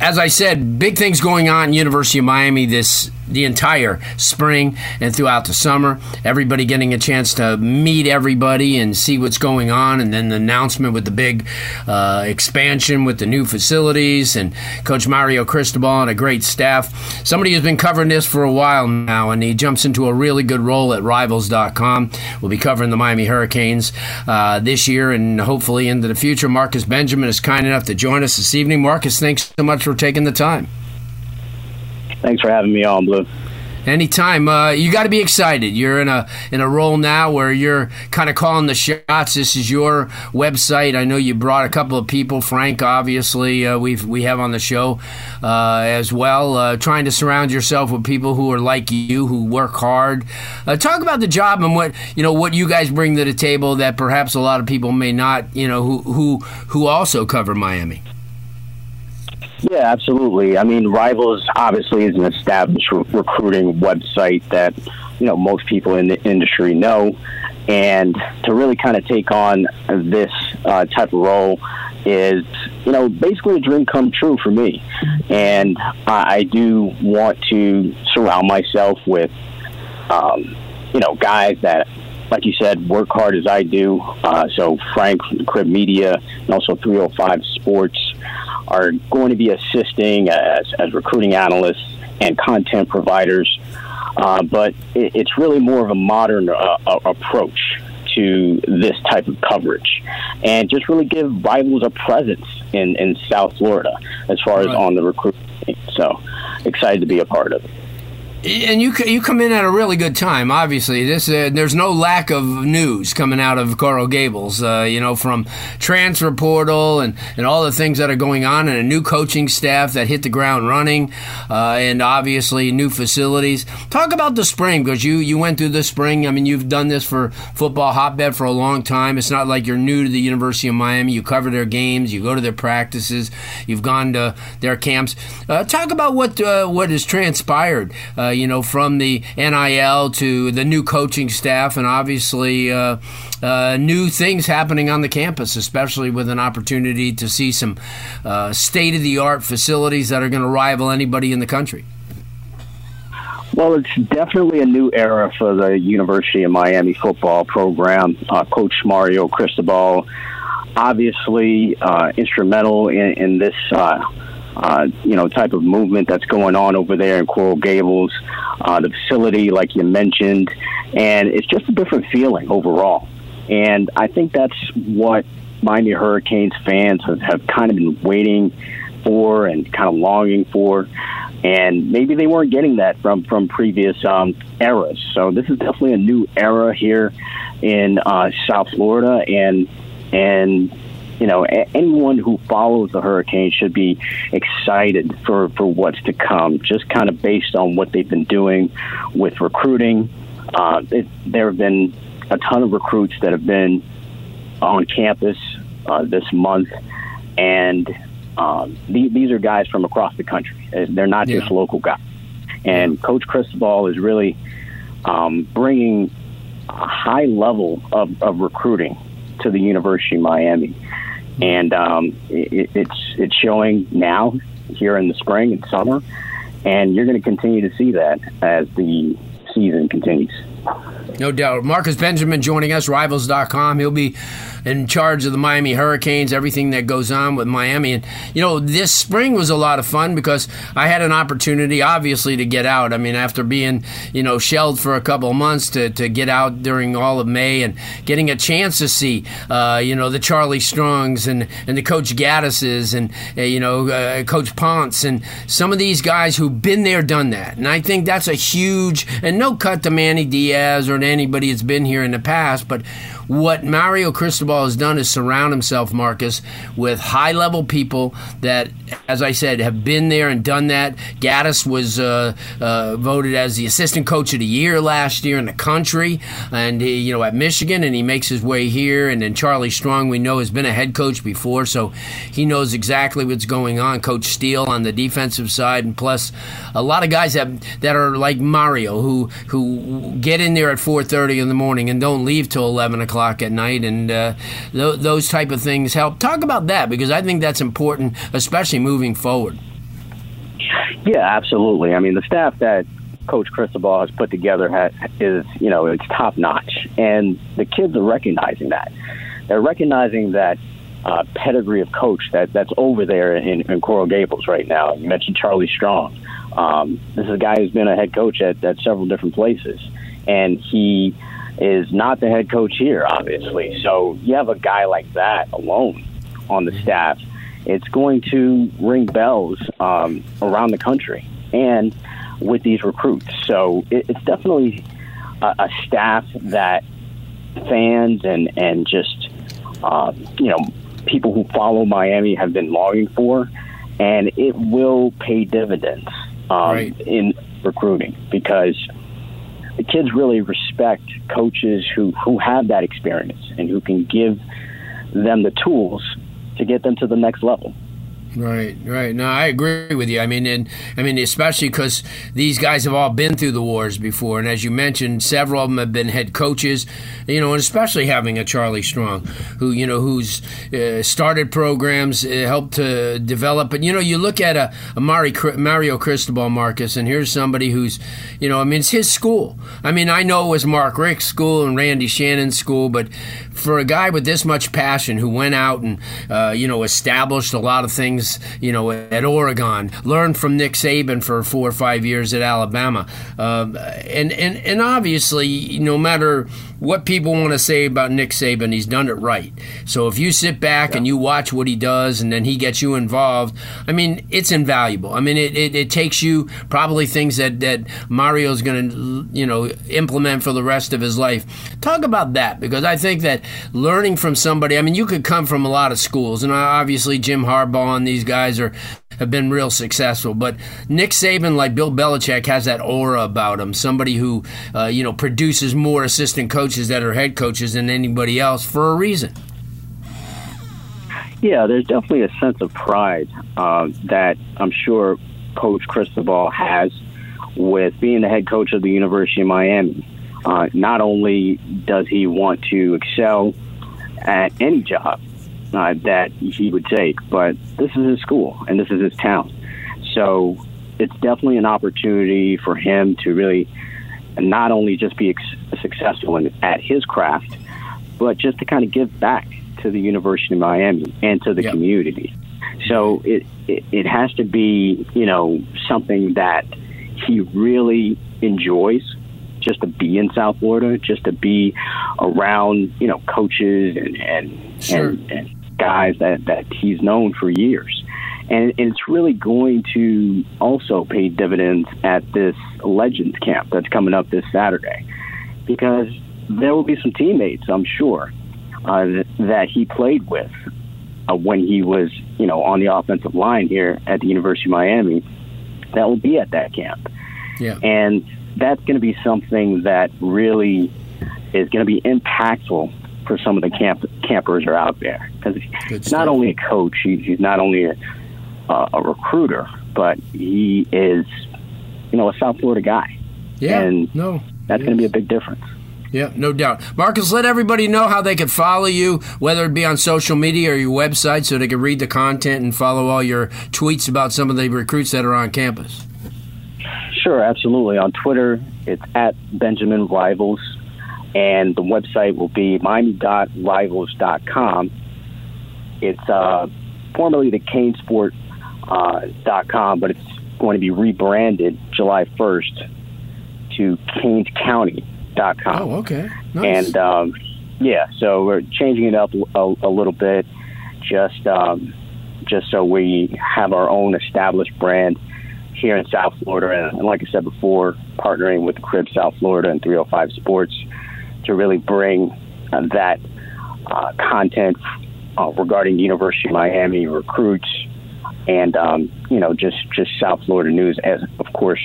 As I said, big things going on University of Miami this the entire spring and throughout the summer. Everybody getting a chance to meet everybody and see what's going on, and then the announcement with the big uh, expansion with the new facilities and Coach Mario Cristobal and a great staff. Somebody has been covering this for a while now, and he jumps into a really good role at Rivals.com. We'll be covering the Miami Hurricanes uh, this year and hopefully into the future. Marcus Benjamin is kind enough to join us this evening. Marcus, thanks so much for taking the time. Thanks for having me on, Blue. Anytime. Uh, you got to be excited. You're in a in a role now where you're kind of calling the shots. This is your website. I know you brought a couple of people. Frank, obviously, uh, we we have on the show uh, as well. Uh, trying to surround yourself with people who are like you, who work hard. Uh, talk about the job and what you know what you guys bring to the table that perhaps a lot of people may not. You know, who who who also cover Miami. Yeah, absolutely. I mean, Rivals obviously is an established re- recruiting website that you know most people in the industry know, and to really kind of take on this uh, type of role is you know basically a dream come true for me, and I, I do want to surround myself with um, you know guys that like you said, work hard as I do. Uh, so Frank, Crib Media, and also 305 Sports are going to be assisting as, as recruiting analysts and content providers. Uh, but it, it's really more of a modern uh, approach to this type of coverage and just really give rivals a presence in, in South Florida as far right. as on the recruiting. So excited to be a part of it and you you come in at a really good time. Obviously, this uh, there's no lack of news coming out of Coral Gables. Uh, you know, from transfer portal and, and all the things that are going on, and a new coaching staff that hit the ground running, uh, and obviously new facilities. Talk about the spring because you you went through the spring. I mean, you've done this for football hotbed for a long time. It's not like you're new to the University of Miami. You cover their games, you go to their practices, you've gone to their camps. Uh, talk about what uh, what has transpired uh, you know, from the NIL to the new coaching staff, and obviously uh, uh, new things happening on the campus, especially with an opportunity to see some uh, state of the art facilities that are going to rival anybody in the country. Well, it's definitely a new era for the University of Miami football program. Uh, Coach Mario Cristobal, obviously uh, instrumental in, in this uh, uh, you know, type of movement that's going on over there in Coral Gables, uh, the facility, like you mentioned, and it's just a different feeling overall. And I think that's what Miami Hurricanes fans have, have kind of been waiting for and kind of longing for. And maybe they weren't getting that from from previous um, eras. So this is definitely a new era here in uh, South Florida, and and you know, anyone who follows the hurricane should be excited for, for what's to come, just kind of based on what they've been doing with recruiting. Uh, it, there have been a ton of recruits that have been on campus uh, this month, and um, these, these are guys from across the country. Uh, they're not yeah. just local guys. And Coach Cristobal is really um, bringing a high level of, of recruiting to the University of Miami and um, it, it's it's showing now here in the spring and summer, and you're going to continue to see that as the season continues. No doubt. Marcus Benjamin joining us, Rivals.com. He'll be in charge of the Miami Hurricanes, everything that goes on with Miami. And, you know, this spring was a lot of fun because I had an opportunity, obviously, to get out. I mean, after being, you know, shelled for a couple of months to, to get out during all of May and getting a chance to see, uh, you know, the Charlie Strongs and, and the Coach Gattises and, uh, you know, uh, Coach Ponce and some of these guys who've been there, done that. And I think that's a huge, and no cut to Manny Diaz or anybody that's been here in the past, but what Mario Cristobal has done is surround himself, Marcus, with high level people that, as I said, have been there and done that. Gattis was uh, uh, voted as the assistant coach of the year last year in the country, and he, you know at Michigan, and he makes his way here. And then Charlie Strong, we know, has been a head coach before, so he knows exactly what's going on. Coach Steele on the defensive side, and plus a lot of guys that that are like Mario, who who get in there at 4:30 in the morning and don't leave till 11 o'clock at night, and uh, th- those type of things help. Talk about that because I think that's important, especially moving forward. Yeah, absolutely. I mean, the staff that Coach Cristobal has put together has, is, you know, it's top notch, and the kids are recognizing that. They're recognizing that uh, pedigree of coach that that's over there in, in Coral Gables right now. You mentioned Charlie Strong. Um, this is a guy who's been a head coach at, at several different places, and he is not the head coach here, obviously. So you have a guy like that alone on the staff. It's going to ring bells um, around the country and with these recruits. So it, it's definitely a, a, staff that fans and and just uh, you know people who follow Miami have been longing for, and it will pay dividends um, right. in recruiting because the kids really respect coaches who, who have that experience and who can give them the tools to get them to the next level. Right, right. No, I agree with you. I mean, and I mean, especially because these guys have all been through the wars before, and as you mentioned, several of them have been head coaches. You know, and especially having a Charlie Strong, who you know, who's uh, started programs, uh, helped to develop. And you know, you look at a, a Mari, Mario Cristobal Marcus, and here's somebody who's, you know, I mean, it's his school. I mean, I know it was Mark Richt's school and Randy Shannon's school, but for a guy with this much passion who went out and uh, you know established a lot of things you know at Oregon, learned from Nick Saban for four or five years at Alabama, uh, and and and obviously no matter what people want to say about Nick Saban, he's done it right. So if you sit back yeah. and you watch what he does and then he gets you involved, I mean, it's invaluable. I mean, it, it, it takes you probably things that, that Mario's going to, you know, implement for the rest of his life. Talk about that because I think that learning from somebody, I mean, you could come from a lot of schools, and obviously Jim Harbaugh and these guys are have been real successful. But Nick Saban, like Bill Belichick, has that aura about him. Somebody who, uh, you know, produces more assistant coaches that are head coaches than anybody else for a reason. Yeah, there's definitely a sense of pride uh, that I'm sure Coach Cristobal has with being the head coach of the University of Miami. Uh, not only does he want to excel at any job, uh, that he would take. But this is his school and this is his town. So it's definitely an opportunity for him to really not only just be ex- successful in, at his craft, but just to kind of give back to the University of Miami and to the yep. community. So it, it it has to be you know something that he really enjoys just to be in South Florida, just to be around you know coaches and and, sure. and, and guys that, that he's known for years. And, and it's really going to also pay dividends at this Legends camp that's coming up this Saturday because there will be some teammates, I'm sure, uh, that he played with uh, when he was, you know, on the offensive line here at the University of Miami that will be at that camp. Yeah. And that's going to be something that really is going to be impactful for some of the camp campers are out there because he's not only a coach, he's not only a, uh, a recruiter, but he is, you know, a South Florida guy. Yeah, and no, that's going to be a big difference. Yeah, no doubt. Marcus, let everybody know how they can follow you, whether it be on social media or your website, so they can read the content and follow all your tweets about some of the recruits that are on campus. Sure, absolutely. On Twitter, it's at Benjamin Rivals. And the website will be miami.rivals.com. It's uh, formerly the canesport.com, uh, but it's going to be rebranded July 1st to canescounty.com. Oh, okay. Nice. And um, yeah, so we're changing it up a, a little bit, just um, just so we have our own established brand here in South Florida. And like I said before, partnering with Crib South Florida and 305 Sports to really bring uh, that uh, content uh, regarding University of Miami recruits and um, you know just just South Florida news, as of course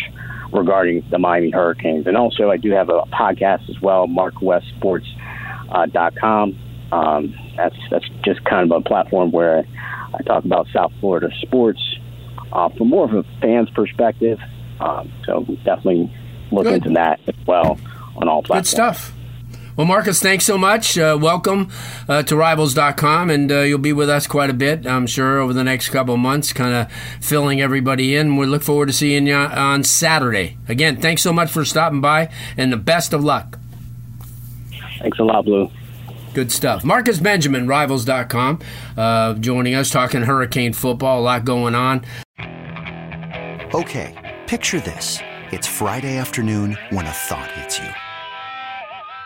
regarding the Miami Hurricanes. And also, I do have a podcast as well, MarkWestSports.com. Uh, um, that's that's just kind of a platform where I talk about South Florida sports uh, from more of a fan's perspective. Um, so definitely look Good. into that as well on all platforms. Good stuff. Well, Marcus, thanks so much. Uh, welcome uh, to Rivals.com, and uh, you'll be with us quite a bit, I'm sure, over the next couple of months, kind of filling everybody in. We look forward to seeing you on Saturday. Again, thanks so much for stopping by, and the best of luck. Thanks a lot, Blue. Good stuff. Marcus Benjamin, Rivals.com, uh, joining us, talking Hurricane football, a lot going on. Okay, picture this. It's Friday afternoon when a thought hits you.